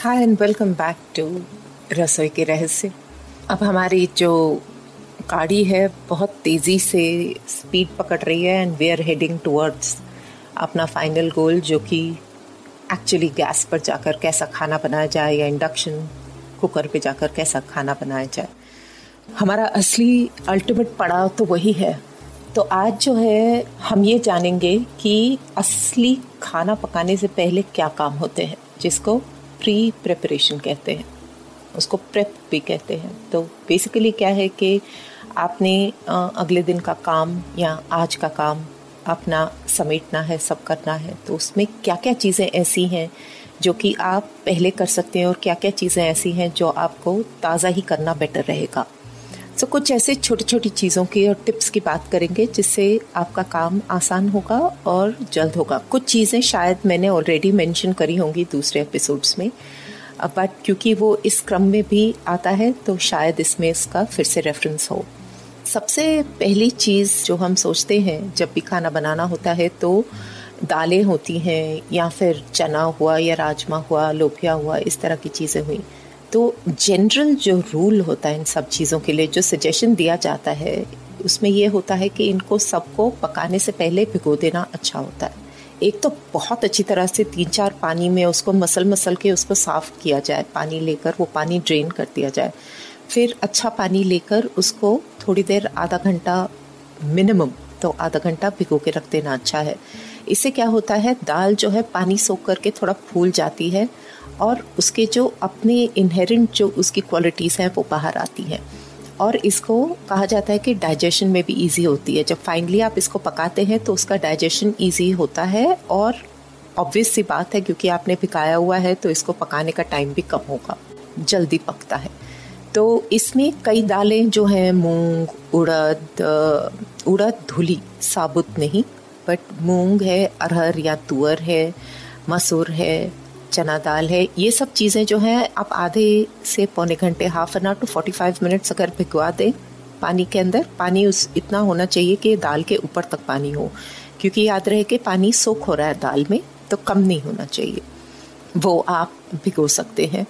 Hi and welcome back to रसोई के रहस्य। अब हमारी जो गाड़ी है, बहुत तेज़ी से स्पीड पकड़ रही है and we are heading towards अपना फाइनल गोल जो कि एक्चुअली गैस पर जाकर कैसा खाना बनाया जाए या इंडक्शन कुकर पे जाकर कैसा खाना बनाया जाए। हमारा असली अल्टीमेट पड़ाव तो वही है। तो आज जो है, हम ये जानेंगे कि असली खाना पकाने से पहले क्या काम होते हैं, जिसको प्री प्रिपरेशन कहते हैं, उसको प्रेप भी कहते हैं। तो बेसिकली क्या है कि आपने अगले दिन का काम या आज का काम अपना समेटना है, सब करना है तो उसमें क्या क्या चीज़ें ऐसी हैं जो कि आप पहले कर सकते हैं और क्या क्या चीज़ें ऐसी हैं जो आपको ताज़ा ही करना बेटर रहेगा? सो so, कुछ ऐसे छोटी छोटी चीज़ों की और टिप्स की बात करेंगे जिससे आपका काम आसान होगा और जल्द होगा। कुछ चीज़ें शायद मैंने ऑलरेडी मेंशन करी होंगी दूसरे एपिसोड्स में। बट क्योंकि वो इस क्रम में भी आता है तो शायद इसमें इसका फिर से रेफरेंस हो। सबसे पहली चीज़ जो हम सोचते हैं जब भी खाना बनाना होता है तो दालें होती हैं या फिर चना हुआ या राजमा हुआ लोभिया हुआ इस तरह की चीज़ें हुई। तो जनरल जो रूल होता है इन सब चीज़ों के लिए, जो सजेशन दिया जाता है, उसमें ये होता है कि इनको सबको पकाने से पहले भिगो देना अच्छा होता है। एक तो बहुत अच्छी तरह से तीन चार पानी में उसको मसल मसल के उसको साफ़ किया जाए, पानी लेकर वो पानी ड्रेन कर दिया जाए। फिर अच्छा पानी लेकर उसको थोड़ी देर आधा घंटा मिनिमम तो आधा घंटा भिगो के रख देना अच्छा है। इससे क्या होता है, दाल जो है पानी सोख करके थोड़ा फूल जाती है और उसके जो अपने इनहेरेंट जो उसकी क्वालिटीज़ हैं, वो बाहर आती हैं। और इसको कहा जाता है कि डाइजेशन में भी इजी होती है। जब फाइनली आप इसको पकाते हैं तो उसका डाइजेशन इजी होता है और ऑब्वियस सी बात है, क्योंकि आपने भिकाया हुआ है तो इसको पकाने का टाइम भी कम होगा। जल्दी पकता है। तो इसमें कई दालें जो हैं, मूंग, उड़द उड़द धुली, साबुत नहीं बट मूंग है, अरहर या तुअर है, मसूर है चना दाल है, ये सब चीज़ें जो हैं, आप आधे से पौने घंटे half an hour to forty five minutes अगर भिगवा दें पानी के अंदर, पानी उस, इतना होना चाहिए कि दाल के ऊपर तक पानी हो। क्योंकि याद रहे कि पानी सोख हो रहा है दाल में तो कम नहीं होना चाहिए। वो आप भिगो सकते हैं।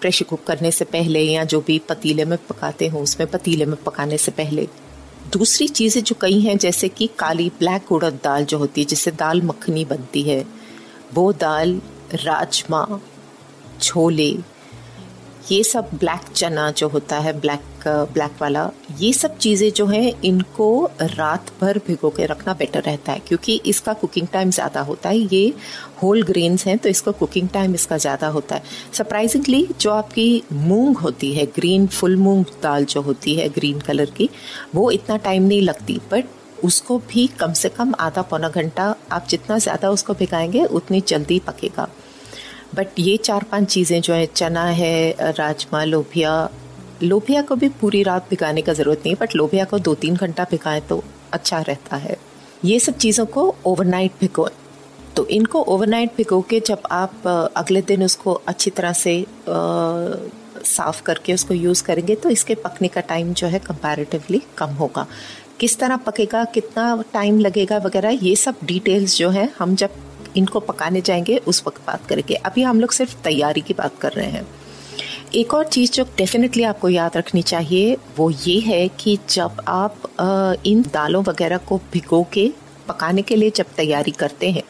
प्रेशर कुक करने से पहले या जो भी पतीले में पकाते हो, उसमें पतीले में पकाने से पहले। दूसरी चीज़ें जो कई हैं, जैसे कि काली ब्लैक उड़द दाल जो होती है, जिससे दाल मखनी बनती है, वो दाल राजमा, छोले, ये सब ब्लैक चना जो होता है ब्लैक ब्लैक वाला, ये सब चीज़ें जो हैं, इनको रात भर भिगो के रखना बेटर रहता है, क्योंकि इसका कुकिंग टाइम ज़्यादा होता है। ये होल ग्रेन्स हैं तो इसका कुकिंग टाइम इसका ज़्यादा होता है। सरप्राइजिंगली जो आपकी मूंग होती है ग्रीन फुल मूंग दाल जो होती है ग्रीन कलर की, वो इतना टाइम नहीं लगती बट उसको भी कम से कम आधा पौना घंटा, आप जितना ज़्यादा उसको भिगाएँगे, उतनी जल्दी पकेगा। बट ये चार पाँच चीज़ें जो है, चना है, राजमा, लोभिया लोभिया को भी पूरी रात भिगाने का ज़रूरत नहीं है बट लोभिया को दो तीन घंटा भिगाएँ तो अच्छा रहता है। ये सब चीज़ों को ओवरनाइट भिगोएँ तो इनको ओवरनाइट भिगो के जब आप अगले दिन उसको अच्छी तरह से साफ़ करके उसको यूज़ करेंगे तो इसके पकने का टाइम जो है कंपैरेटिवली कम होगा। किस तरह पकेगा, कितना टाइम लगेगा वगैरह, ये सब डिटेल्स जो है, हम जब इनको पकाने जाएँगे, उस वक्त बात करेंगे। अभी हम लोग सिर्फ़ तैयारी की बात कर रहे हैं। एक और चीज़ जो डेफिनेटली आपको याद रखनी चाहिए, वो ये है कि जब आप इन दालों वगैरह को भिगो के पकाने के लिए जब तैयारी करते हैं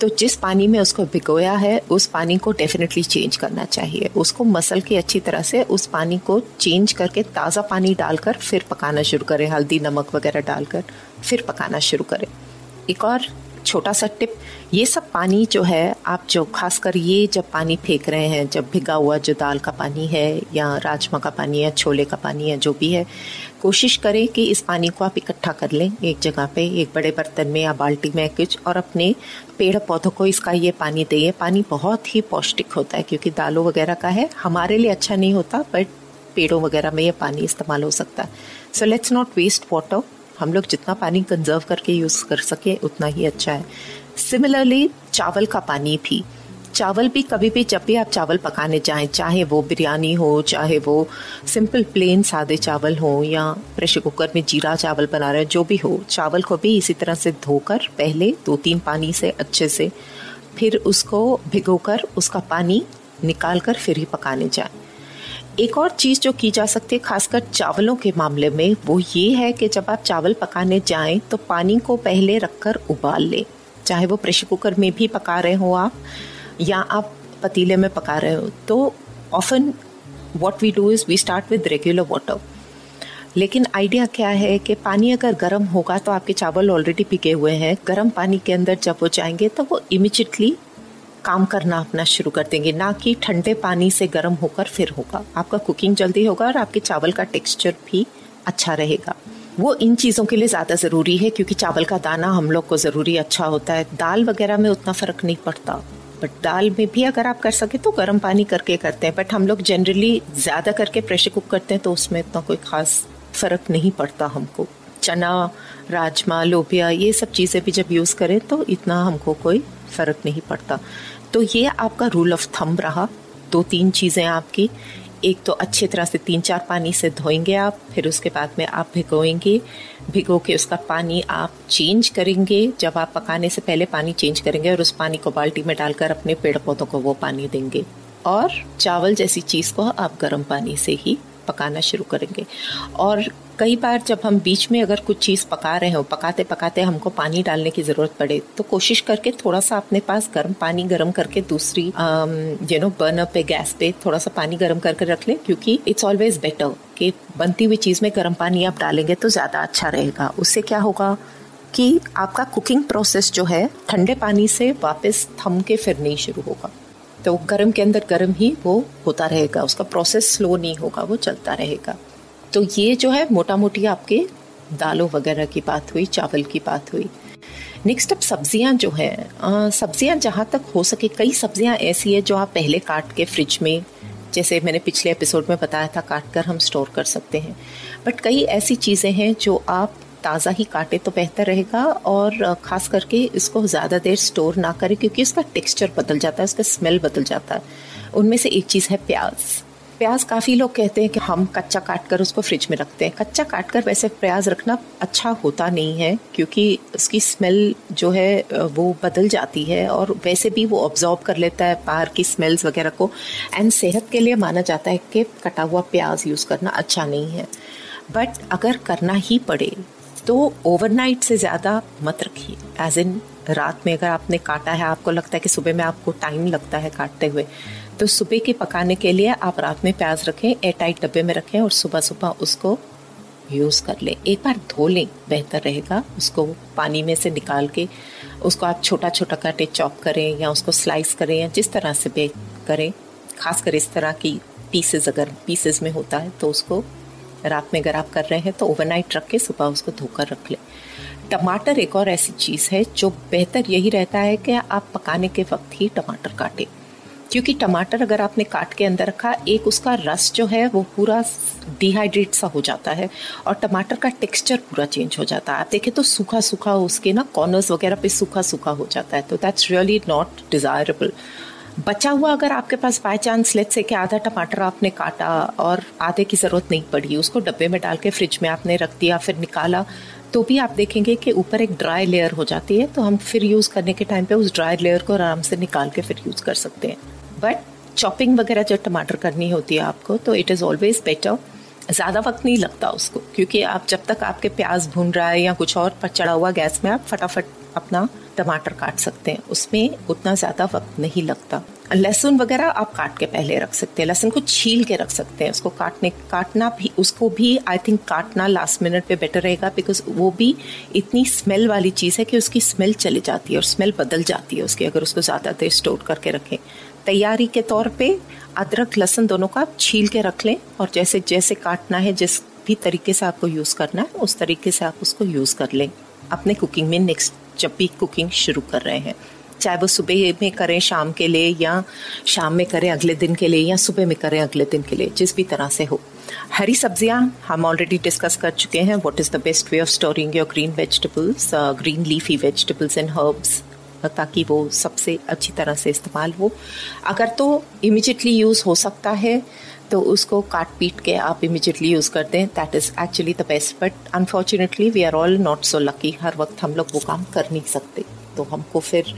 तो जिस पानी में उसको भिगोया है, उस पानी को डेफिनेटली चेंज करना चाहिए। उसको मसल के अच्छी तरह से उस पानी को चेंज करके ताज़ा पानी डालकर फिर पकाना शुरू करें। हल्दी, नमक वगैरह डालकर फिर पकाना शुरू करें। एक और छोटा सा टिप, ये सब पानी जो है, आप जो खासकर ये जब पानी फेंक रहे हैं, जब भिगा हुआ जो दाल का पानी है या राजमा का पानी है, छोले का पानी है, जो भी है कोशिश करें कि इस पानी को आप इकट्ठा कर लें एक जगह पे, एक बड़े बर्तन में या बाल्टी में कुछ, और अपने पेड़ पौधों को इसका ये पानी दें। पानी बहुत ही पौष्टिक होता है, क्योंकि दालों वगैरह का है। हमारे लिए अच्छा नहीं होता बट पेड़ों वगैरह में ये पानी इस्तेमाल हो सकता है। So let's not waste water हम लोग जितना पानी कंजर्व करके यूज़ कर सके, उतना ही अच्छा है। सिमिलरली चावल का पानी भी। चावल भी, कभी भी जब भी आप चावल पकाने जाएँ, चाहे वो बिरयानी हो, चाहे वो सिंपल प्लेन सादे चावल हो, या प्रेशर कुकर में जीरा चावल बना रहे हैं, जो भी हो, चावल को भी इसी तरह से धोकर, पहले दो तीन पानी से अच्छे से, फिर उसको भिगोकर, उसका पानी निकाल कर फिर ही पकाने जाए। एक और चीज़ जो की जा सकती है, खासकर चावलों के मामले में, वो ये है कि जब आप चावल पकाने जाएँ तो पानी को पहले रखकर उबाल लें। चाहे वो प्रेशर कुकर में भी पका रहे हो आप या आप पतीले में पका रहे हो तो often what we do is we start with regular water लेकिन आइडिया क्या है कि पानी अगर गर्म होगा तो आपके चावल ऑलरेडी पिके हुए हैं। गर्म पानी के अंदर जब वो जाएँगे तो वो इमिजिएटली काम करना अपना शुरू कर देंगे। ना कि ठंडे पानी से गर्म होकर फिर होगा। आपका कुकिंग जल्दी होगा और आपके चावल का टेक्सचर भी अच्छा रहेगा। वो इन चीज़ों के लिए ज़्यादा ज़रूरी है, क्योंकि चावल का दाना हम लोग को ज़रूरी अच्छा होता है। दाल वगैरह में उतना फ़र्क नहीं पड़ता। बट दाल में भी अगर आप कर सके तो गर्म पानी करके करते हैं बट हम लोग जनरली ज़्यादा करके प्रेशर कुक करते हैं तो उसमें इतना कोई ख़ास फ़र्क नहीं पड़ता हमको। चना, राजमा, लोबिया, ये सब चीज़ें भी जब यूज़ करें तो इतना हमको कोई फ़र्क नहीं पड़ता। तो ये आपका रूल ऑफ़ थम रहा दो तीन चीज़ें आपकी। एक तो अच्छी तरह से तीन चार पानी से धोएँगे आप, फिर उसके बाद में आप भिगोएँगे। भिगो के उसका पानी आप चेंज करेंगे। जब आप पकाने से पहले पानी चेंज करेंगे और उस पानी को बाल्टी में डालकर अपने पेड़ पौधों को वो पानी देंगे। और चावल जैसी चीज़ को आप गर्म पानी से ही पकाना शुरू करेंगे। और कई बार जब हम बीच में अगर कुछ चीज़ पका रहे हो, पकाते पकाते हमको पानी डालने की ज़रूरत पड़े तो कोशिश करके थोड़ा सा अपने पास गर्म पानी गर्म करके दूसरी यू नो बर्नर पे गैस पे थोड़ा सा पानी गर्म करके रख लें, क्योंकि इट्स ऑलवेज बेटर कि बनती हुई चीज़ में गर्म पानी आप डालेंगे तो ज़्यादा अच्छा रहेगा। उससे क्या होगा कि आपका कुकिंग प्रोसेस जो है, ठंडे पानी से वापस थम के फिर नहीं शुरू होगा। तो गर्म के अंदर गर्म ही वो होता रहेगा, उसका प्रोसेस स्लो नहीं होगा, वो चलता रहेगा। तो ये जो है मोटा मोटी आपके दालों वगैरह की बात हुई, चावल की बात हुई। नेक्स्ट अब सब्ज़ियाँ जो है सब्ज़ियाँ जहाँ तक हो सके, कई सब्ज़ियाँ ऐसी है जो आप पहले काट के फ्रिज में, जैसे मैंने पिछले एपिसोड में बताया था काट कर हम स्टोर कर सकते हैं। बट कई ऐसी चीज़ें हैं जो आप ताज़ा ही काटे तो बेहतर रहेगा और ख़ास करके इसको ज़्यादा देर स्टोर ना करें क्योंकि इसका टेक्सचर बदल जाता है, उसका स्मेल बदल जाता है। उनमें से एक चीज़ है प्याज। प्याज काफ़ी लोग कहते हैं कि हम कच्चा काट कर उसको फ्रिज में रखते हैं। कच्चा काट कर वैसे प्याज रखना अच्छा होता नहीं है, क्योंकि उसकी स्मेल जो है वो बदल जाती है और वैसे भी वो ऑब्जॉर्ब कर लेता है बाहर की स्मेल्स वगैरह को। एंड सेहत के लिए माना जाता है कि कटा हुआ प्याज यूज़ करना अच्छा नहीं है। बट अगर करना ही पड़े तो ओवरनाइट से ज़्यादा मत रखिए। एज इन रात में अगर आपने काटा है, आपको लगता है कि सुबह में आपको टाइम लगता है काटते हुए तो सुबह के पकाने के लिए आप रात में प्याज रखें एयर टाइट डब्बे में रखें और सुबह सुबह उसको यूज़ कर लें। एक बार धो लें, बेहतर रहेगा। उसको पानी में से निकाल के उसको आप छोटा छोटा काटे चॉप करें या उसको स्लाइस करें या जिस तरह से बेक करें खासकर इस तरह की पीसेस अगर पीसेस में होता है तो उसको रात में अगर आप कर रहे हैं तो ओवरनाइट रख के सुबह उसको धोकर रख लें। टमाटर एक और ऐसी चीज़ है जो बेहतर यही रहता है कि आप पकाने के वक्त ही टमाटर काटें। क्योंकि टमाटर अगर आपने काट के अंदर रखा, एक उसका रस जो है, वो पूरा डिहाइड्रेट सा हो जाता है और टमाटर का टेक्सचर पूरा चेंज हो जाता है। आप देखें तो सूखा सूखा उसके ना कॉर्नर्स वगैरह पे सूखा सूखा हो जाता है। तो दैट्स रियली नॉट डिज़ायरेबल बचा हुआ अगर आपके पास बाय चांस लेट से कि आधा टमाटर आपने काटा और आधे की ज़रूरत नहीं पड़ी, उसको डब्बे में डाल के फ्रिज में आपने रख दिया, फिर निकाला तो भी आप देखेंगे कि ऊपर एक ड्राई लेयर हो जाती है तो हम फिर यूज़ करने के टाइम पे उस ड्राई लेयर को आराम से निकाल के फिर यूज़ कर सकते हैं। बट चॉपिंग वगैरह जब टमाटर करनी होती है आपको तो इट इज़ ऑलवेज बेटर ज़्यादा वक्त नहीं लगता उसको, क्योंकि आप जब तक आपके प्याज भून रहा है या कुछ और पर चढ़ा हुआ गैस में आप फटाफट अपना टमाटर काट सकते हैं। उसमें उतना ज़्यादा वक्त नहीं लगता। लहसुन वगैरह आप काट के पहले रख सकते हैं। लहसुन को छील के रख सकते हैं। उसको काटने, काटना भी, उसको भी आई थिंक काटना लास्ट मिनट पे बेटर रहेगा बिकॉज़ वो भी इतनी स्मेल वाली चीज़ है कि उसकी स्मेल चली जाती है और स्मेल बदल जाती है उसकी, अगर उसको ज़्यादा देर स्टोर करके रखें। तैयारी के तौर पे अदरक, लहसुन दोनों का आप छील के रख लें और जैसे जैसे काटना है, जिस भी तरीके से आपको यूज़ करना है, उस तरीके से आप उसको यूज़ कर लें। अपने कुकिंग में नेक्स्ट जब भी कुकिंग शुरू कर रहे हैं, चाहे वो सुबह में करें, शाम के लिए या शाम में करें, अगले दिन के लिए या सुबह में करें, अगले दिन के लिए, जिस भी तरह से हो। हरी सब्ज़ियाँ हम ऑलरेडी डिस्कस कर चुके हैं what is the best way of storing your green vegetables green leafy vegetables and herbs ताकि वो सबसे अच्छी तरह से इस्तेमाल हो। अगर तो इमिजिएटली यूज़ हो सकता है तो उसको काट पीट के आप इमिजिएटली यूज़ कर दें। That is actually the best but unfortunately we are all not so lucky हर वक्त हम लोग वो काम कर नहीं सकते। तो हमको फिर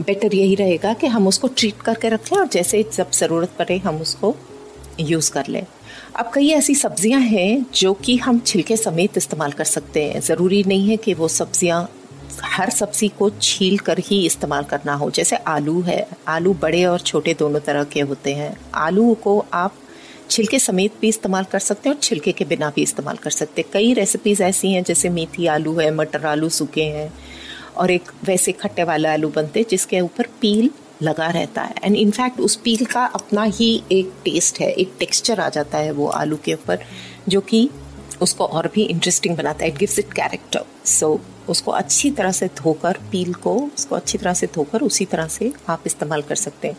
बेटर यही रहेगा कि हम उसको ट्रीट करके रखें और जैसे जब ज़रूरत पड़े हम उसको यूज़ कर लें। अब कई ऐसी सब्ज़ियाँ हैं जो कि हम छिलके समेत इस्तेमाल कर सकते हैं। ज़रूरी नहीं है कि वो सब्ज़ियाँ हर सब्ज़ी को छील कर ही इस्तेमाल करना हो। जैसे आलू है, आलू बड़े और छोटे दोनों तरह के होते हैं। आलू को आप छिलके समेत भी इस्तेमाल कर सकते हैं और छिलके के बिना भी इस्तेमाल कर सकते हैं। कई रेसिपीज़ ऐसी हैं, जैसे मेथी आलू है, मटर आलू सूखे हैं और एक वैसे खट्टे वाले आलू बनते हैं, जिसके ऊपर पील लगा रहता है। एंड इनफैक्ट उस पील का अपना ही एक टेस्ट है, एक टेक्सचर आ जाता है वो आलू के ऊपर, जो कि उसको और भी इंटरेस्टिंग बनाता है. It gives it character so उसको अच्छी तरह से धोकर पील को उसको अच्छी तरह से धोकर उसी तरह से आप इस्तेमाल कर सकते हैं.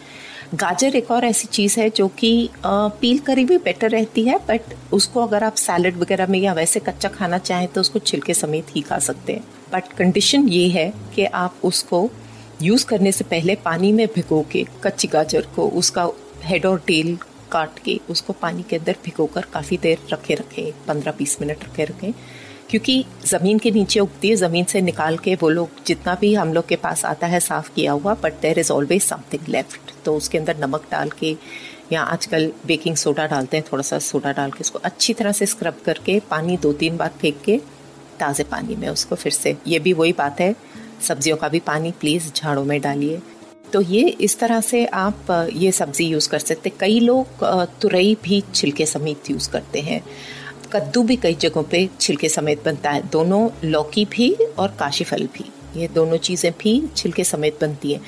गाजर एक और ऐसी चीज़ है जो कि पील करी भी बेटर रहती है बट उसको अगर आप सैलड वगैरह में या वैसे कच्चा खाना चाहें तो उसको छिलके समेत ही खा सकते हैं. बट कंडीशन ये है कि आप उसको यूज़ करने से पहले पानी में भिगो के कच्ची गाजर को उसका हेड और टेल काट के उसको पानी के अंदर भिगो कर काफ़ी देर रखे रखें, पंद्रह बीस मिनट रखे रखें। क्योंकि ज़मीन के नीचे उगती है, ज़मीन से निकाल के वो लोग जितना भी हम लोग के पास आता है साफ़ किया हुआ but there is always something left तो उसके अंदर नमक डाल के या आजकल बेकिंग सोडा डालते हैं, थोड़ा सा सोडा डाल के उसको अच्छी तरह से स्क्रब करके पानी दो तीन बार फेंक के ताज़े पानी में उसको फिर से। ये भी वही बात है, सब्जियों का भी पानी प्लीज़ झाड़ों में डालिए। तो ये इस तरह से आप ये सब्ज़ी यूज़ कर सकते कई लोग तुरई भी छिलके समेत यूज़ करते हैं। कद्दू भी कई जगहों पे छिलके समेत बनता है। दोनों लौकी भी और काशी फल भी। ये दोनों चीज़ें भी छिलके समेत बनती हैं।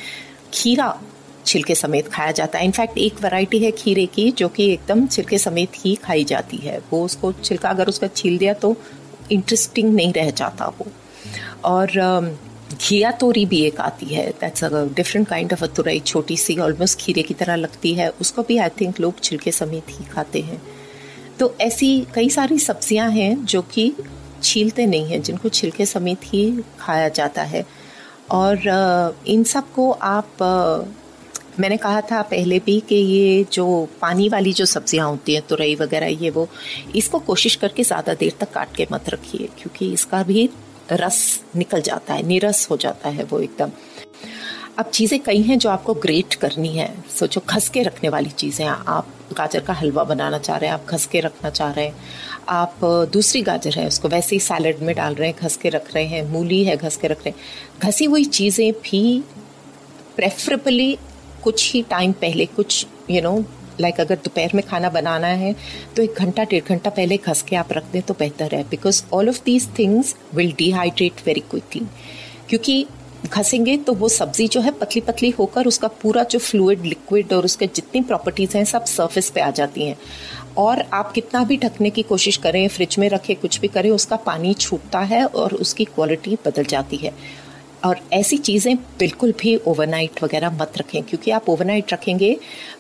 खीरा छिलके समेत खाया जाता है। इनफैक्ट एक वैरायटी है खीरे की, जो कि एकदम छिलके समेत ही खाई जाती है। वो उसको छिलका अगर उसका छील दिया तो इंटरेस्टिंग नहीं रह जाता वो। और घिया तोरी भी एक आती है। That's a different kind of a तुरई, छोटी सी ऑलमोस्ट खीरे की तरह लगती है। उसको भी आई थिंक लोग छिलके समेत ही खाते हैं। तो ऐसी कई सारी सब्ज़ियाँ हैं जो कि छीलते नहीं हैं, जिनको छिलके समेत ही खाया जाता है। और इन सबको आप मैंने कहा था पहले भी कि ये जो पानी वाली जो सब्ज़ियाँ होती हैं, तुरई वगैरह, ये वो, इसको कोशिश करके ज़्यादा देर तक काट के मत रखिए, क्योंकि इसका भी रस निकल जाता है, निरस हो जाता है वो एकदम। अब चीज़ें कई हैं जो आपको ग्रेट करनी है। सोचो खस के रखने वाली चीज़ें, आप गाजर का हलवा बनाना चाह रहे हैं, आप खस के रखना चाह रहे हैं, आप दूसरी गाजर है, उसको वैसे ही सैलड में डाल रहे हैं घस के रख रहे हैं, मूली है घस के रख रहे हैं। घसी हुई चीज़ें भी प्रेफरेबली कुछ ही टाइम पहले, कुछ यू नो लाइक अगर दोपहर में खाना बनाना है तो एक घंटा, डेढ़ घंटा पहले घस के आप रख दें तो बेहतर है because all of these things will dehydrate very quickly क्योंकि घसेंगे तो वो सब्ज़ी जो है पतली पतली होकर उसका पूरा जो फ्लूड लिक्विड और उसके जितनी प्रॉपर्टीज़ हैं सब सरफेस पे आ जाती हैं। और आप कितना भी ढकने की कोशिश करें फ्रिज में रखें, कुछ भी करें, उसका पानी छूटता है और उसकी क्वालिटी बदल जाती है। और ऐसी चीज़ें बिल्कुल भी ओवरनाइट वगैरह मत रखें, क्योंकि आप ओवरनाइट रखेंगे,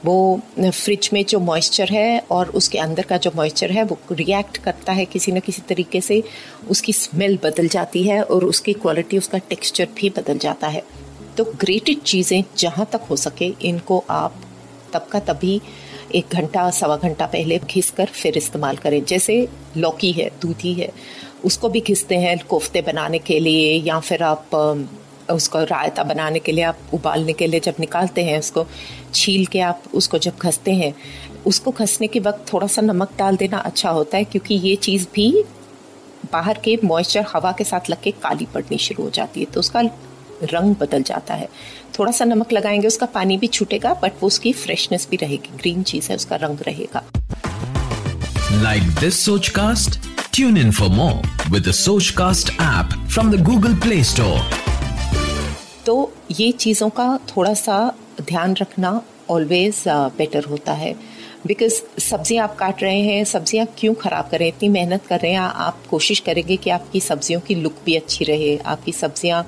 वो फ्रिज में जो मॉइस्चर है और उसके अंदर का जो मॉइस्चर है, वो रिएक्ट करता है किसी न किसी तरीके से, उसकी स्मेल बदल जाती है और उसकी क्वालिटी उसका टेक्सचर भी बदल जाता है। तो ग्रेटेड चीज़ें जहाँ तक हो सके, इनको आप तब का तभी एक घंटा, सवा घंटा पहले घिस कर फिर इस्तेमाल करें। जैसे लौकी है, दूधी है उसको भी घिसते हैं कोफ्ते बनाने के लिए, या फिर आप उसको रायता बनाने के लिए, आप उबालने के लिए जब निकालते हैं, उसको छील के आप उसको जब घसते हैं, उसको घसने के वक्त थोड़ा सा नमक डाल देना अच्छा होता है, क्योंकि ये चीज़ भी बाहर के मॉइस्चर हवा के साथ लग के काली पड़नी शुरू हो जाती है तो उसका रंग बदल जाता है थोड़ा सा नमक लगाएँगे, उसका पानी भी छूटेगा बट वो उसकी फ्रेशनेस भी रहेगी ग्रीन चीज़ है, उसका रंग रहेगा Like this Sochcast? Tune in for more with the Sochcast app from the Google Play Store. तो ये चीज़ों का थोड़ा सा ध्यान रखना ऑलवेज बेटर uh, होता है। बिकॉज़ सब्ज़ियाँ आप काट रहे हैं सब्ज़ियाँ क्यों ख़राब करें? इतनी मेहनत कर रहे हैं आप कोशिश करेंगे कि आपकी सब्जियों की लुक भी अच्छी रहे आपकी सब्ज़ियाँ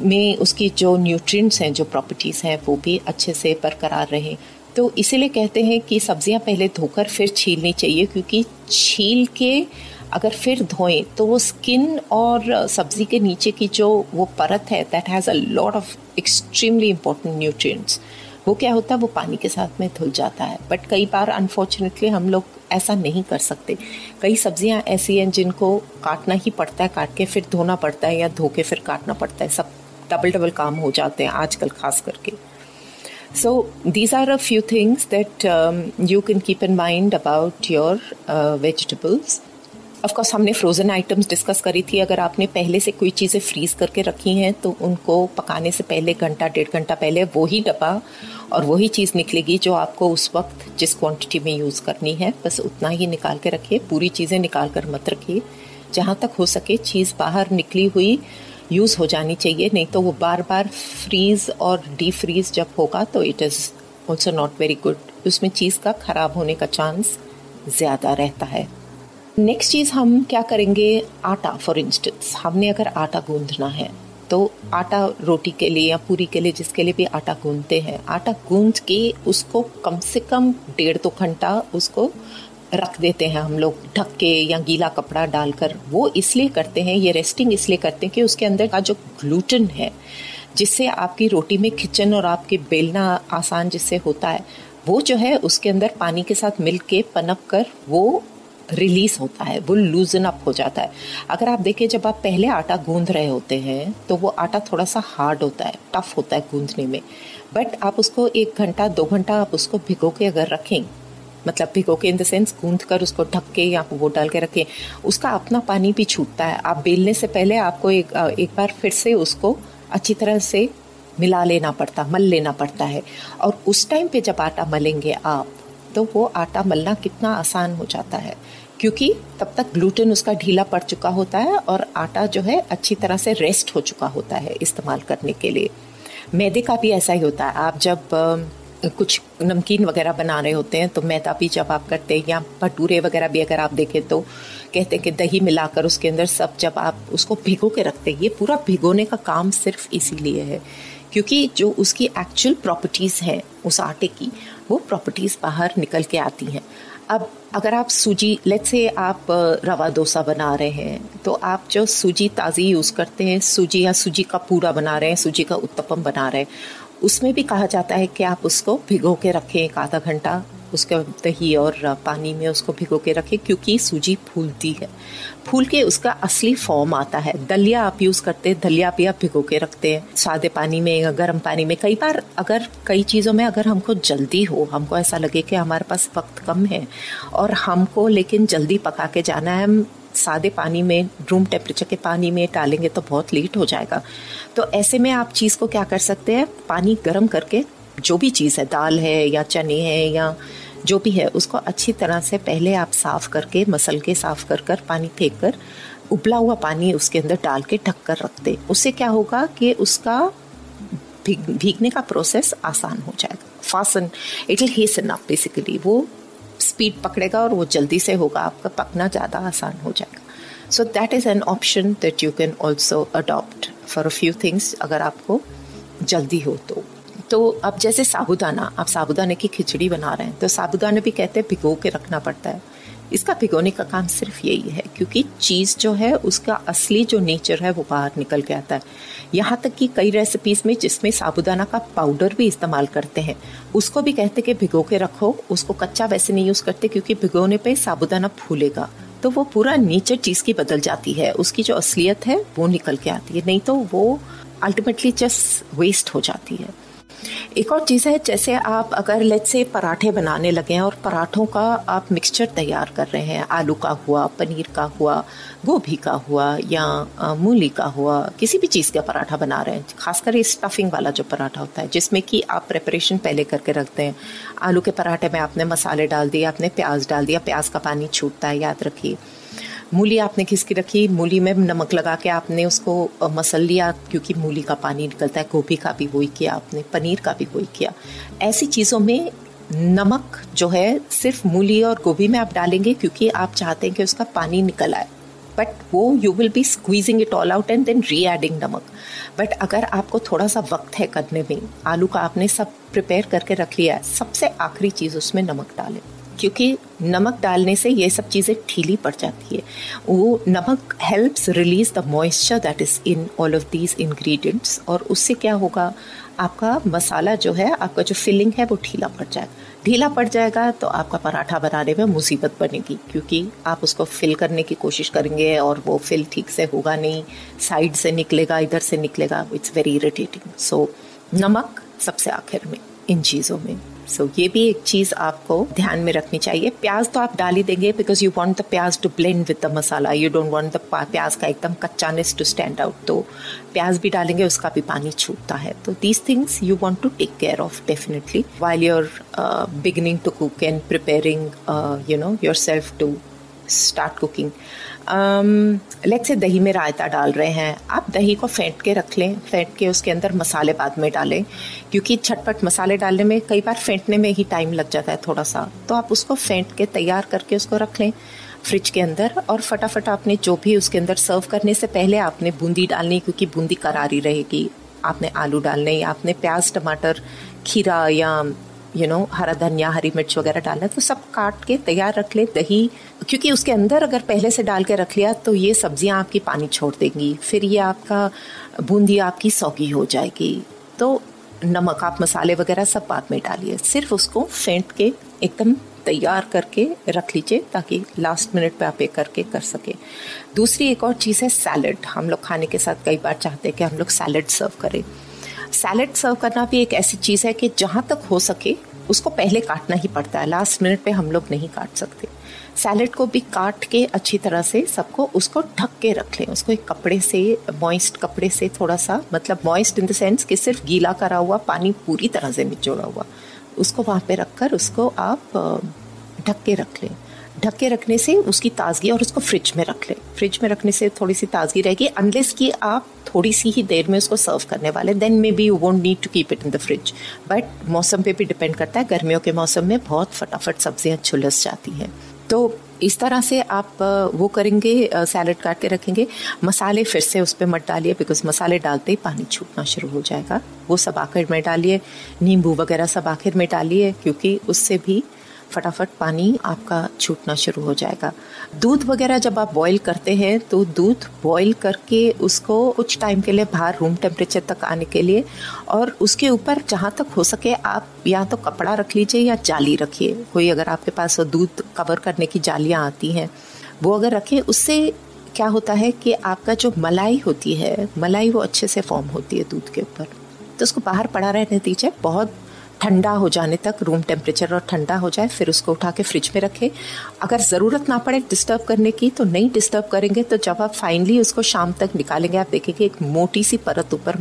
में उसकी जो न्यूट्रिएंट्स हैं जो प्रॉपर्टीज़ हैं वो भी अच्छे से बरकरार रहें। तो इसीलिए कहते हैं कि सब्ज़ियाँ पहले धोकर फिर छीलनी चाहिए क्योंकि छील के अगर फिर धोएँ तो वो स्किन और सब्ज़ी के नीचे की जो वो परत है that has a lot of extremely important nutrients वो क्या होता है, वो पानी के साथ में धुल जाता है। बट कई बार अनफॉर्चुनेटली हम लोग ऐसा नहीं कर सकते। कई सब्ज़ियाँ ऐसी हैं, जिनको काटना ही पड़ता है, काट के फिर धोना पड़ता है या धो के फिर काटना पड़ता है। सब डबल डबल काम हो जाते हैं आजकल खास करके। So these are a few things that you can keep keep mind about your vegetables. Of course हमने फ्रोज़न आइटम्स डिस्कस करी थी। अगर आपने पहले से कोई चीज़ें फ्रीज करके रखी हैं तो उनको पकाने से पहले, घंटा, डेढ़ घंटा पहले वही डब्बा और वही चीज़ निकलेगी जो आपको उस वक्त जिस क्वांटिटी में यूज़ करनी है। बस उतना ही निकाल के रखिए, पूरी चीज़ें निकाल कर मत रखिए। जहाँ तक हो सके चीज़ बाहर निकली हुई यूज़ हो जानी चाहिए, नहीं तो वो बार बार फ्रीज और डी फ्रीज जब होगा तो it is also not very good उसमें चीज़ का ख़राब होने का चांस ज़्यादा रहता है। नेक्स्ट चीज़ हम क्या करेंगे? आटा फॉर इंस्टेंस हमने अगर आटा गूंदना है तो आटा रोटी के लिए या पूरी के लिए जिसके लिए भी आटा गूंदते हैं, आटा गूंद के उसको कम से कम डेढ़ दो घंटा उसको रख देते हैं हम लोग ढक के या गीला कपड़ा डालकर। वो इसलिए करते हैं, ये रेस्टिंग इसलिए करते हैं कि उसके अंदर का जो ग्लूटन है, जिससे आपकी रोटी में खिचन और आपके बेलना आसान जिससे होता है, वो जो है उसके अंदर पानी के साथ मिल के पनप कर वो रिलीज़ होता है, वो लूजन अप हो जाता है। अगर आप देखें, जब आप पहले आटा गूंद रहे होते हैं तो वो आटा थोड़ा सा हार्ड होता है टफ होता है गूंदने में। बट आप उसको एक घंटा, दो घंटा आप उसको भिगो के अगर रखें मतलब भिगो के इन द सेंस गूंद कर उसको ढक के या वो डाल के रखें, उसका अपना पानी भी छूटता है। आप बेलने से पहले आपको एक एक बार फिर से उसको अच्छी तरह से मिला लेना पड़ता, मल लेना पड़ता है। और उस टाइम पे जब आटा मलेंगे आप तो वो आटा मलना कितना आसान हो जाता है। क्योंकि तब तक ग्लूटेन उसका ढीला पड़ चुका होता है और आटा जो है अच्छी तरह से रेस्ट हो चुका होता है इस्तेमाल करने के लिए। मैदे का भी ऐसा ही होता है। आप जब कुछ नमकीन वगैरह बना रहे होते हैं तो मैदा भी जब आप करते हैं या भटूरे वगैरह भी अगर आप देखें तो कहते हैं कि दही मिलाकर उसके अंदर सब जब आप उसको भिगो के रखते हैं, ये पूरा भिगोने का काम सिर्फ़ इसीलिए है। क्योंकि जो उसकी एक्चुअल प्रॉपर्टीज़ हैं उस आटे की वो प्रॉपर्टीज़ बाहर निकल के आती हैं। अब अगर आप सूजी लेट से आप रवा डोसा बना रहे हैं तो आप जो सूजी ताज़ी यूज़ करते हैं, सूजी या सूजी का पूरा बना रहे हैं, सूजी का उत्तपम बना रहे हैं, उसमें भी कहा जाता है कि आप उसको भिगो के रखें एक आधा घंटा, उसके दही और पानी में उसको भिगो के रखें, क्योंकि सूजी फूलती है। फूल के उसका असली फॉर्म आता है। दलिया आप यूज़ करते हैं, दलिया भी आप भिगो के रखते हैं। सादे पानी में, गर्म पानी में कई बार अगर कई चीज़ों में अगर हमको जल्दी हो, हमको ऐसा लगे कि हमारे पास वक्त कम है और हमको लेकिन जल्दी पका के जाना है, हम सादे पानी में रूम टेम्परेचर के पानी में डालेंगे तो बहुत लेट हो जाएगा। तो ऐसे में आप चीज़ को क्या कर सकते हैं? पानी गर्म करके जो भी चीज़ है, दाल है या चने हैं या जो भी है, उसको अच्छी तरह से पहले आप साफ़ करके, मसल के साफ़ कर कर, पानी फेंक कर, उबला हुआ पानी उसके अंदर डाल के ढक कर रख दे। उससे क्या होगा कि उसका भीगने का प्रोसेस आसान हो जाएगा। Fasten it will hasten up basically वो स्पीड पकड़ेगा और वो जल्दी से होगा। आपका पकना ज़्यादा आसान हो जाएगा। So that is an option that you can also adopt for a few things अगर आपको जल्दी हो तो। तो अब जैसे साबुदाना, आप साबुदाने की खिचड़ी बना रहे हैं तो साबुदाना भी कहते हैं भिगो के रखना पड़ता है। इसका भिगोने का काम सिर्फ़ यही है, क्योंकि चीज़ जो है, उसका असली जो नेचर है, वो बाहर निकल के आता है। यहाँ तक कि कई रेसिपीज़ में जिसमें साबुदाना का पाउडर भी इस्तेमाल करते हैं, उसको भी कहते कि भिगो के रखो, उसको कच्चा वैसे नहीं यूज़ करते, क्योंकि भिगोने पर साबुदाना फूलेगा तो वो पूरा नेचर चीज़ की बदल जाती है, उसकी जो असलियत है, वो निकल के आती है, नहीं तो वो अल्टीमेटली जस्ट वेस्ट हो जाती है। एक और चीज़ है, जैसे आप अगर लेट से पराठे बनाने लगे हैं और पराठों का आप मिक्सचर तैयार कर रहे हैं, आलू का हुआ, पनीर का हुआ, गोभी का हुआ या मूली का हुआ, किसी भी चीज़ का पराठा बना रहे हैं, खासकर ये स्टफिंग वाला जो पराठा होता है, जिसमें कि आप प्रिपरेशन पहले करके रखते हैं। आलू के पराठे में आपने मसाले डाल दिए, आपने प्याज डाल दिया, प्याज का पानी छूटता है, याद रखिए। मूली आपने खिसकी रखी, मूली में नमक लगा के आपने उसको मसल लिया, क्योंकि मूली का पानी निकलता है, गोभी का भी वही किया आपने, पनीर का भी वही किया। ऐसी चीज़ों में नमक जो है, सिर्फ़ मूली और गोभी में आप डालेंगे, क्योंकि आप चाहते हैं कि उसका पानी निकल आए। बट वो you will be squeezing it all out and then readding नमक। बट अगर आपको थोड़ा सा वक्त है करने में, आलू का आपने सब प्रिपेयर करके रख लिया है, सबसे आखिरी चीज़ उसमें नमक डालें। क्योंकि नमक डालने से ये सब चीज़ें ठीली पड़ जाती है। वो नमक helps release the moisture that is in all of these ingredients और उससे क्या होगा? आपका मसाला जो है, आपका जो फिलिंग है, वो ढीला पड़ जाएगा ढीला पड़ जाएगा तो आपका पराठा बनाने में मुसीबत बनेगी क्योंकि आप उसको फिल करने की कोशिश करेंगे और वो फिल ठीक से होगा नहीं साइड से निकलेगा, इधर से निकलेगा इट्स वेरी इरिटेटिंग सो नमक सबसे आखिर में इन चीज़ों में। सो so, ये भी एक चीज़ आपको ध्यान में रखनी चाहिए। प्याज तो आप डाल ही देंगे because you want the pyaz to blend with the masala you don't want the pyaz का एकदम कच्चानेस टू स्टैंड आउट तो प्याज भी डालेंगे उसका भी पानी छूटता है। तो these things you want to take care of definitely while your beginning to cook and preparing you know yourself to start cooking let say दही में रायता डाल रहे हैं आप दही को फेंट के रख लें फेंट के उसके अंदर मसाले बाद में डालें क्योंकि छटपट मसाले डालने में कई बार फेंटने में ही टाइम लग जाता है थोड़ा सा। तो आप उसको फेंट के तैयार करके उसको रख लें फ्रिज के अंदर और फटाफट आपने जो भी उसके अंदर सर्व करने से पहले आपने बूंदी डालनी क्योंकि बूंदी करारी रहेगी। आपने आलू डालने आपने प्याज टमाटर खीरा या यू you नो know, हरा धनिया हरी मिर्च वगैरह डालना तो सब काट के तैयार रख ले। दही क्योंकि उसके अंदर अगर पहले से डाल के रख लिया तो ये सब्ज़ियाँ आपकी पानी छोड़ देंगी। फिर ये आपका बूंदी आपकी सौगी हो जाएगी। तो नमक, आप मसाले वगैरह सब बाद में डालिए। सिर्फ़ उसको फेंट के एकदम तैयार करके रख लीजिए, ताकि लास्ट मिनट पे आप एक करके कर सके। दूसरी एक और चीज़ है सैलड हम लोग खाने के साथ कई बार चाहते हैं कि हम लोग सैलड सर्व करें। सैलड सर्व करना भी एक ऐसी चीज़ है कि जहाँ तक हो सके, उसको पहले काटना ही पड़ता है। लास्ट मिनट पे हम लोग नहीं काट सकते। सैलड को भी काट के अच्छी तरह से सबको उसको ढक के रख लें। उसको एक कपड़े से मॉइस्ट कपड़े से थोड़ा सा मतलब मॉइस्ट इन द सेंस कि सिर्फ़ गीला करा हुआ, पानी पूरी तरह से निचोड़ा हुआ। उसको वहाँ पे रख कर उसको आप ढक के रख लें। ढक के रखने से उसकी ताजगी और उसको फ्रिज में रख लें। फ्रिज में रखने से थोड़ी सी ताजगी रहेगी। अनलेस कि आप थोड़ी सी ही देर में उसको सर्व करने वाले then maybe you won't need to keep it in the fridge but मौसम पे भी डिपेंड करता है। गर्मियों के मौसम में बहुत फटाफट सब्ज़ियाँ छुलस जाती हैं। तो इस तरह से आप वो करेंगे सैलड काट के रखेंगे। मसाले फिर से उस पर मत डालिए बिकॉज़ मसाले डालते ही पानी छूटना शुरू हो जाएगा। वो सब आखिर में डालिए, नींबू वगैरह सब आखिर में डालिए, क्योंकि उससे भी फटाफट पानी आपका छूटना शुरू हो जाएगा। दूध वगैरह जब आप बॉईल करते हैं तो दूध बॉईल करके उसको कुछ टाइम के लिए बाहर रूम टेम्परेचर तक आने के लिए और उसके ऊपर जहाँ तक हो सके आप या तो कपड़ा रख लीजिए या जाली रखिए। कोई अगर आपके पास दूध कवर करने की जालियाँ आती हैं, वो अगर रखें, उससे क्या होता है कि आपका जो मलाई होती है, मलाई वो अच्छे से फॉर्म होती है दूध के ऊपर। तो उसको बाहर पड़ा रहने दीजिए, बहुत ठंडा हो जाने तक रूम टेम्परेचर और ठंडा हो जाए, फिर उसको उठा के फ्रिज में रखें। अगर ज़रूरत ना पड़े डिस्टर्ब करने की तो नहीं डिस्टर्ब करेंगे तो जब आप फाइनली उसको शाम तक निकालेंगे, आप देखेंगे एक मोटी सी परत ऊपर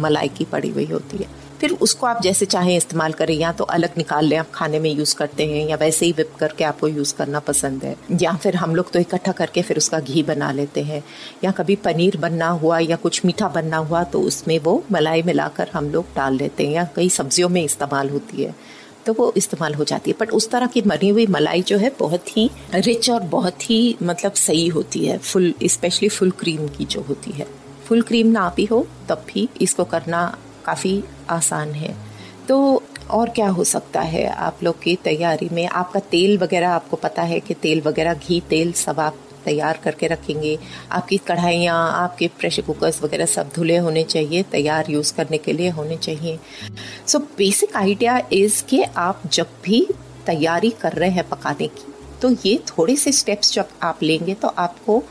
मलाई की पड़ी हुई होती है। फिर उसको आप जैसे चाहें इस्तेमाल करें, या तो अलग निकाल लें, आप खाने में यूज़ करते हैं, या वैसे ही विप करके आपको यूज़ करना पसंद है। या फिर हम लोग तो इकट्ठा करके फिर उसका घी बना लेते हैं, या कभी पनीर बनना हुआ, या कुछ मीठा बनना हुआ तो उसमें वो मलाई मिलाकर हम लोग डाल लेते हैं, या कई सब्जियों में इस्तेमाल होती है तो वो इस्तेमाल हो जाती है। बट उस तरह की मरी हुई मलाई जो है, बहुत ही रिच और बहुत ही मतलब सही होती है, फुल स्पेशली फुल क्रीम की जो होती है। फुल क्रीम ना भी हो, तब भी इसको करना काफ़ी आसान है। तो और क्या हो सकता है? आप लोग की तैयारी में आपका तेल वगैरह, आपको पता है कि तेल वगैरह, घी, तेल सब आप तैयार करके रखेंगे। आपकी कढ़ाइयाँ, आपके प्रेशर कुकर्स वगैरह सब धुले होने चाहिए, तैयार यूज़ करने के लिए होने चाहिए। सो बेसिक आइडिया इज़ कि आप जब भी तैयारी कर रहे हैं पकाने की तो ये थोड़े से स्टेप्स जब आप लेंगे तो आपको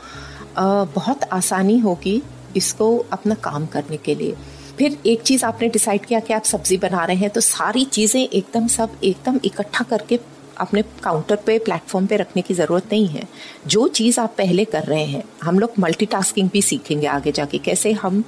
बहुत आसानी होगी इसको अपना काम करने के लिए। फिर एक चीज़ आपने डिसाइड किया कि आप सब्ज़ी बना रहे हैं तो सारी चीज़ें एकदम सब एकदम इकट्ठा करके अपने काउंटर पे प्लेटफॉर्म पे रखने की ज़रूरत नहीं है। जो चीज़ आप पहले कर रहे हैं हम लोग मल्टीटास्किंग भी सीखेंगे आगे जाके कैसे हम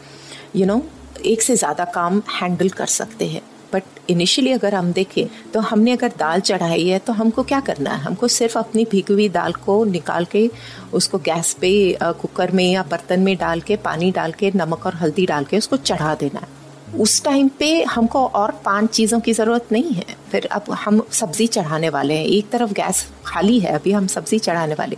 यू you नो know, एक से ज़्यादा काम हैंडल कर सकते हैं। बट इनिशियली अगर हम देखें तो हमने अगर दाल चढ़ाई है तो हमको क्या करना है? हमको सिर्फ़ अपनी भीगी हुई दाल को निकाल के, उसको गैस पे कुकर में या बर्तन में डाल के, पानी डाल के, नमक और हल्दी डाल के उसको चढ़ा देना है। उस टाइम पे हमको और पाँच चीज़ों की ज़रूरत नहीं है। फिर अब हम सब्ज़ी चढ़ाने वाले हैं। एक तरफ़ गैस खाली है, अभी हम सब्ज़ी चढ़ाने वाले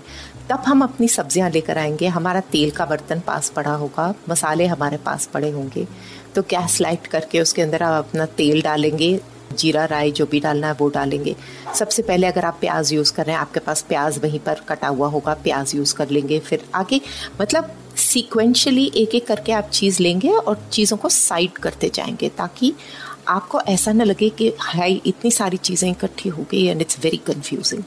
तब हम अपनी सब्ज़ियाँ लेकर आएँगे। हमारा तेल का बर्तन पास पड़ा होगा, मसाले हमारे पास पड़े होंगे। तो गैस लाइट करके उसके अंदर आप अपना तेल डालेंगे, जीरा, राई जो भी डालना है वो डालेंगे। सबसे पहले अगर आप प्याज यूज़ कर रहे हैं, आपके पास प्याज वहीं पर कटा हुआ होगा, प्याज यूज़ कर लेंगे। फिर आगे मतलब सीक्वेंशली एक एक करके आप चीज़ लेंगे और चीज़ों को साइड करते जाएँगे ताकि आपको ऐसा ना लगे कि हाई इतनी सारी चीज़ें इकट्ठी हो गई and it's very confusing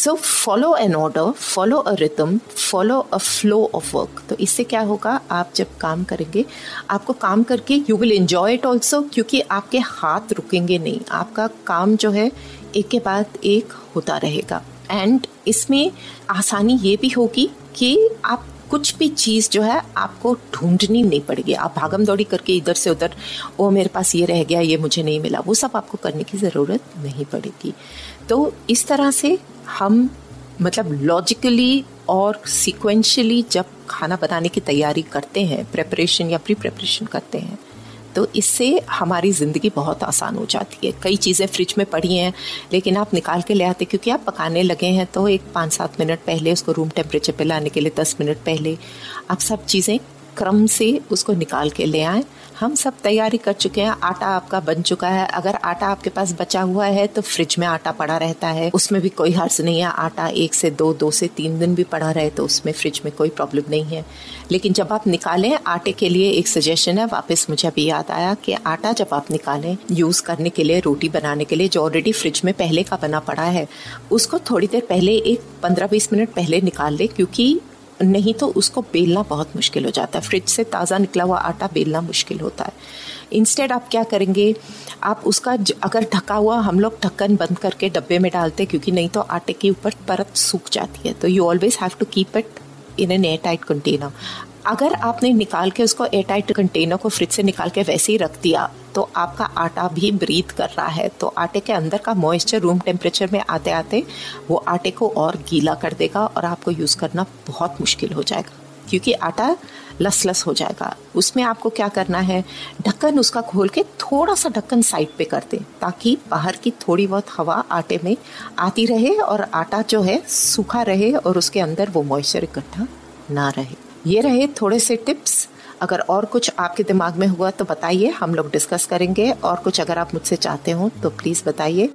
so follow an order follow a rhythm follow a flow of work तो इससे क्या होगा? आप जब काम करेंगे, आपको काम करके you will enjoy it also क्योंकि आपके हाथ रुकेंगे नहीं। आपका काम जो है, एक के बाद एक होता रहेगा। एंड इसमें आसानी ये भी होगी कि आप कुछ भी चीज़ जो है, आपको ढूंढनी नहीं पड़ेगी। आप भागम दौड़ी करके इधर से उधर, ओ, मेरे पास ये रह गया, ये मुझे नहीं मिला। वो सब आपको करने की ज़रूरत नहीं पड़ेगी। तो इस तरह से हम मतलब लॉजिकली और सिक्वेंशली जब खाना बनाने की तैयारी करते हैं प्रेपरेशन या प्री प्रेपरेशन करते हैं तो इससे हमारी ज़िंदगी बहुत आसान हो जाती है। कई चीज़ें फ्रिज में पड़ी हैं, लेकिन आप निकाल के ले आते क्योंकि आप पकाने लगे हैं तो एक पाँच सात मिनट पहले उसको रूम टेम्परेचर पे लाने के लिए, दस मिनट पहले आप सब चीज़ें क्रम से उसको निकाल के ले आएँ। हम सब तैयारी कर चुके हैं, आटा आपका बन चुका है। अगर आटा आपके पास बचा हुआ है तो फ्रिज में आटा पड़ा रहता है। उसमें भी कोई हर्ज नहीं है, आटा एक से दो दो से तीन दिन भी पड़ा रहे तो उसमें फ्रिज में कोई प्रॉब्लम नहीं है। लेकिन जब आप निकालें, आटे के लिए एक सजेशन है, वापस मुझे अभी याद आया कि आटा जब आप निकालें यूज़ करने के लिए, रोटी बनाने के लिए, जो ऑलरेडी फ्रिज में पहले का बना पड़ा है, उसको थोड़ी देर पहले, एक पंद्रह बीस मिनट पहले निकाल लें, क्योंकि नहीं तो उसको बेलना बहुत मुश्किल हो जाता है। फ्रिज से ताज़ा निकला हुआ आटा बेलना मुश्किल होता है। इंस्टेड आप क्या करेंगे? आप उसका अगर ढका हुआ हम लोग ढक्कन बंद करके डब्बे में डालते हैं, क्योंकि नहीं तो आटे के ऊपर परत सूख जाती है। तो you always have to keep it in an airtight container अगर आपने निकाल के उसको एयर टाइट कंटेनर को फ्रिज से निकाल के वैसे ही रख दिया तो आपका आटा भी ब्रीथ कर रहा है। तो आटे के अंदर का मॉइस्चर रूम टेम्परेचर में आते आते वो आटे को और गीला कर देगा और आपको यूज़ करना बहुत मुश्किल हो जाएगा, क्योंकि आटा लस लस हो जाएगा। उसमें आपको क्या करना है, ढक्कन उसका खोल के थोड़ा सा ढक्कन साइड पे कर दें, ताकि बाहर की थोड़ी बहुत हवा आटे में आती रहे और आटा जो है सूखा रहे और उसके अंदर वो मॉइस्चर इकट्ठा ना रहे। ये रहे थोड़े से टिप्स। अगर और कुछ आपके दिमाग में हुआ तो बताइए, हम लोग डिस्कस करेंगे। और कुछ अगर आप मुझसे चाहते हो तो प्लीज़ बताइए।